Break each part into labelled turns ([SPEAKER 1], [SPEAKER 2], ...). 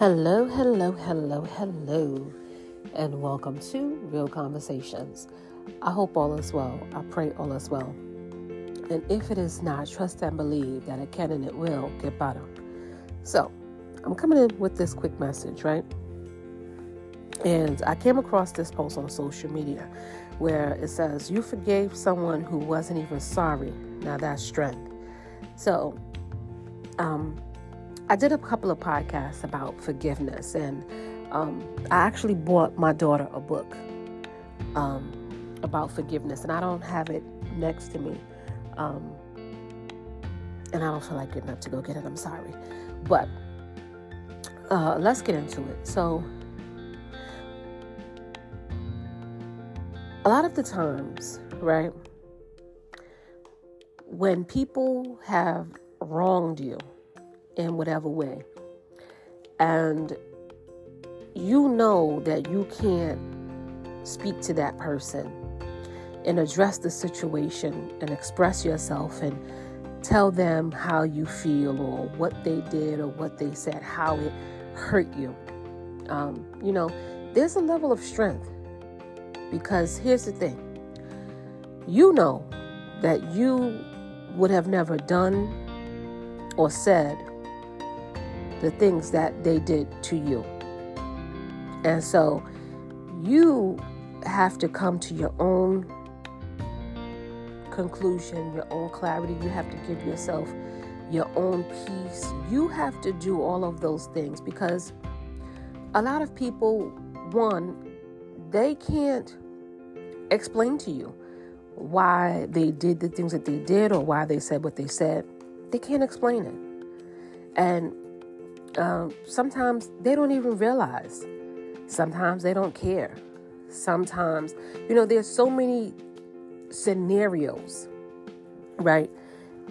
[SPEAKER 1] Hello, hello, hello, hello, and welcome to Real Conversations. I hope all is well. I pray all is well. And if it is not, trust and believe that it can and it will get better. So, I'm coming in with this quick message, right? And I came across this post on social media where it says, You forgave someone who wasn't even sorry. Now that's strength. So, um, I did a couple of podcasts about forgiveness, and um, I actually bought my daughter a book um, about forgiveness, and I don't have it next to me. Um, and I don't feel like getting up to go get it. I'm sorry. But uh, let's get into it. So, a lot of the times, right, when people have wronged you, in whatever way. And you know that you can't speak to that person and address the situation and express yourself and tell them how you feel or what they did or what they said, how it hurt you. Um, you know, there's a level of strength because here's the thing you know that you would have never done or said the things that they did to you. And so you have to come to your own conclusion, your own clarity. You have to give yourself your own peace. You have to do all of those things because a lot of people, one, they can't explain to you why they did the things that they did or why they said what they said. They can't explain it. And um, sometimes they don't even realize. Sometimes they don't care. Sometimes, you know, there's so many scenarios, right?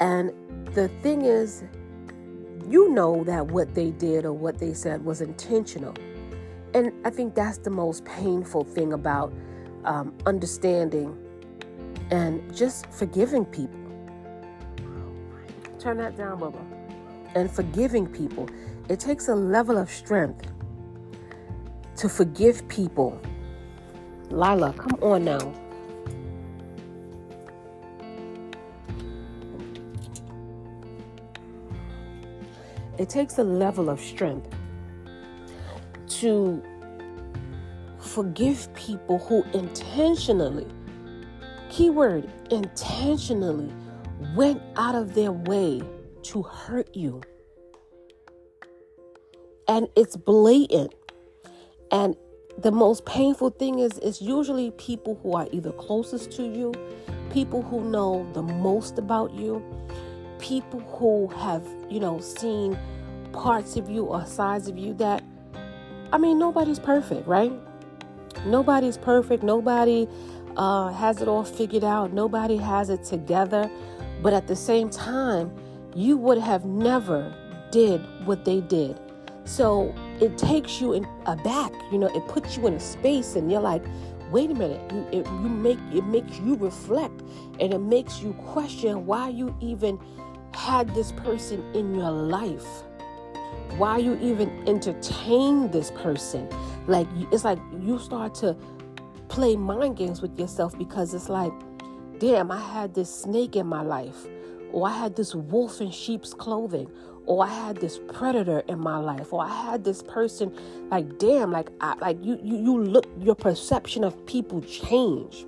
[SPEAKER 1] And the thing is, you know that what they did or what they said was intentional. And I think that's the most painful thing about um, understanding and just forgiving people. Turn that down, Bubba. And forgiving people it takes a level of strength to forgive people. Lila, come on now. It takes a level of strength to forgive people who intentionally, keyword, intentionally went out of their way to hurt you and it's blatant. And the most painful thing is it's usually people who are either closest to you, people who know the most about you, people who have, you know, seen parts of you or sides of you that I mean nobody's perfect, right? Nobody's perfect. Nobody uh, has it all figured out. Nobody has it together. But at the same time, you would have never did what they did. So it takes you in aback, you know, it puts you in a space and you're like, wait a minute, you, it, you make it makes you reflect and it makes you question why you even had this person in your life. Why you even entertain this person? Like it's like you start to play mind games with yourself because it's like damn i had this snake in my life or i had this wolf in sheep's clothing or I had this predator in my life, or I had this person, like damn, like I, like you, you, you look, your perception of people change,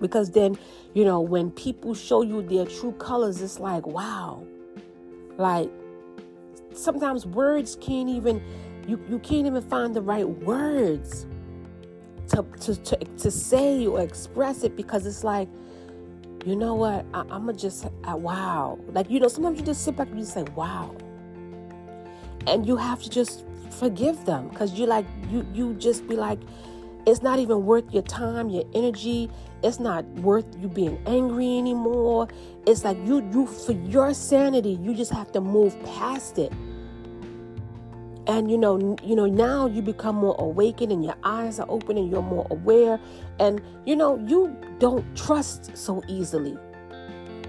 [SPEAKER 1] because then, you know, when people show you their true colors, it's like wow, like sometimes words can't even, you, you can't even find the right words to to to, to say or express it because it's like you know what? I, am gonna just uh, wow. Like you know, sometimes you just sit back and you say wow, and you have to just forgive them because you like you you just be like, it's not even worth your time, your energy. It's not worth you being angry anymore. It's like you you for your sanity, you just have to move past it and you know you know now you become more awakened and your eyes are open and you're more aware and you know you don't trust so easily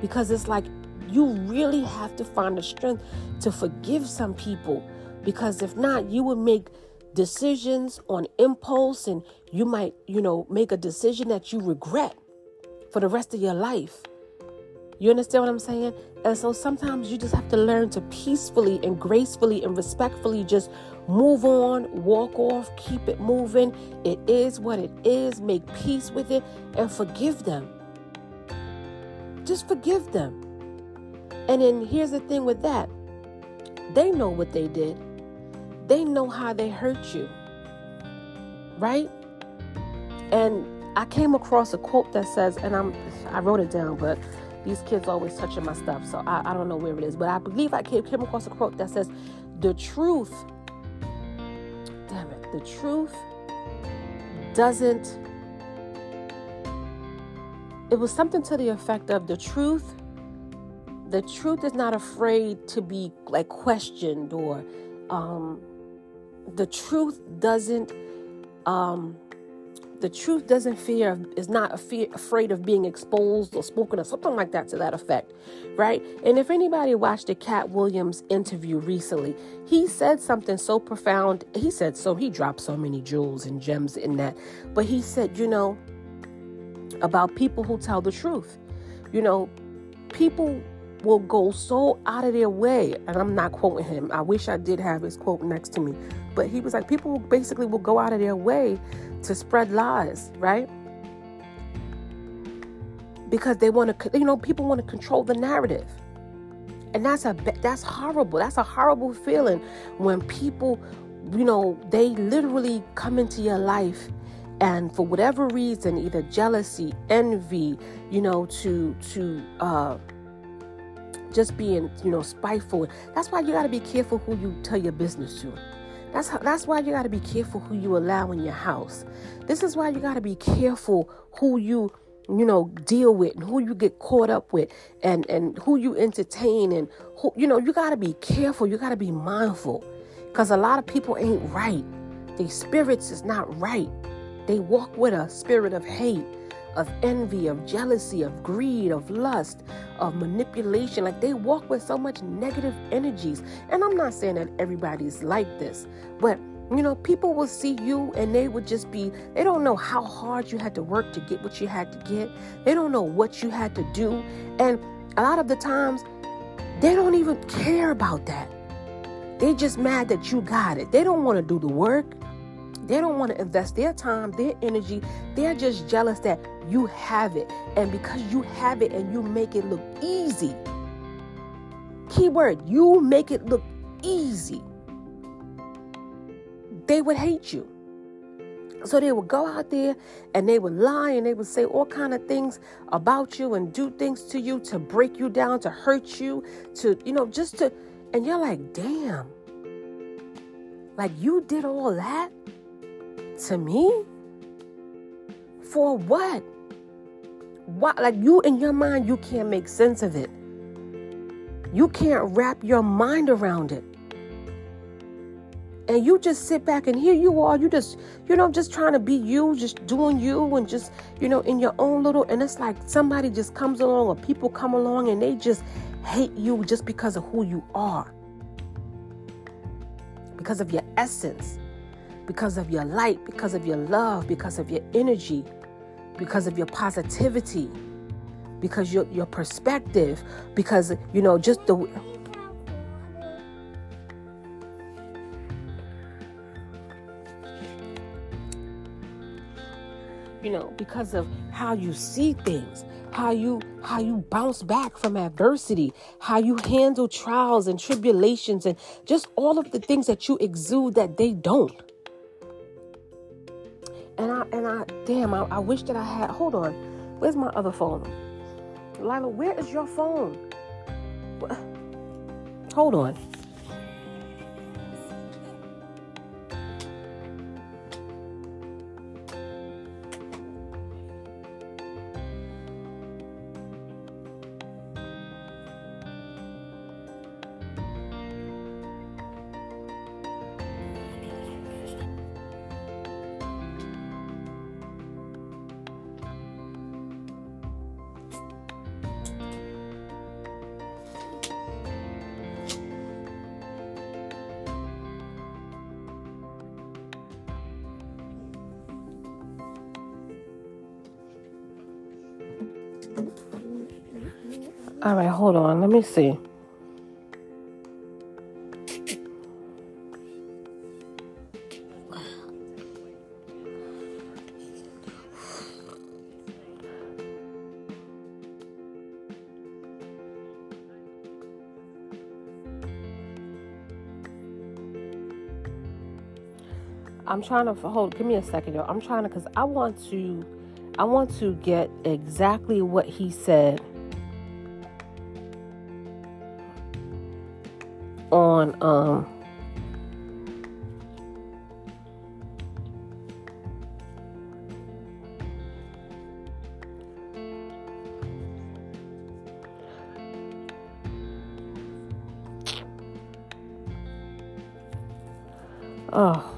[SPEAKER 1] because it's like you really have to find the strength to forgive some people Because if not, you would make decisions on impulse and you might, you know, make a decision that you regret for the rest of your life. You understand what I'm saying? And so sometimes you just have to learn to peacefully and gracefully and respectfully just move on, walk off, keep it moving. It is what it is. Make peace with it and forgive them. Just forgive them. And then here's the thing with that they know what they did, they know how they hurt you. Right? And I came across a quote that says, and I'm I wrote it down, but these kids always touching my stuff, so I, I don't know where it is. But I believe I came, came across a quote that says, The truth, damn it, the truth doesn't, it was something to the effect of the truth, the truth is not afraid to be like questioned or um, the truth doesn't um, the truth doesn't fear is not fear, afraid of being exposed or spoken or something like that to that effect right? And if anybody watched the Katt Williams interview recently he said something so profound. He said so he dropped so many jewels and gems in that. But he said you know about people who tell the truth. You know people will go so out of their way and i'm not quoting him. I wish i did have his quote next to me. But he was like people basically will go out of their way to spread lies, right? Because they want to, you know, people want to control the narrative. And that's a that's horrible. That's a horrible feeling when people, you know, they literally come into your life and for whatever reason, either jealousy, envy, you know, to to uh just being, you know, spiteful. That's why you got to be careful who you tell your business to. That's how, that's why you got to be careful who you allow in your house. This is why you got to be careful who you you know deal with and who you get caught up with and and who you entertain and who you know you got to be careful. You got to be mindful cuz a lot of people ain't right. Their spirits is not right. They walk with a spirit of hate of envy, of jealousy, of greed, of lust, of manipulation. Like they walk with so much negative energies. And I'm not saying that everybody's like this, but you know, people will see you and they would just be, they don't know how hard you had to work to get what you had to get. They don't know what you had to do. And a lot of the times, they don't even care about that. They just mad that you got it. They don't want to do the work. They don't want to invest their time, their energy. They're just jealous that you have it. And because you have it and you make it look easy, keyword, you make it look easy, they would hate you. So they would go out there and they would lie and they would say all kind of things about you and do things to you to break you down, to hurt you, to, you know, just to, and you're like, damn, like you did all that? to me? For what? What like you in your mind you can't make sense of it. You can't wrap your mind around it. And you just sit back and here you are, you just, you know, just trying to be you, just doing you and just, you know, in your own little and it's like somebody just comes along or people come along and they just hate you just because of who you are. Because of your essence because of your light, because of your love, because of your energy, because of your positivity, because your your perspective, because you know just the you know because of how you see things how you how you bounce back from adversity how you handle trials and tribulations and just all of the things that you exude that they don't damn, I, I wish that I had hold on. Where's my other phone? Lila, where is your phone? Hold on. All right, hold on. Let me see. I'm trying to hold. Give me a second, y'all. I'm trying to because I want to, I want to get exactly what he said on um. Oh.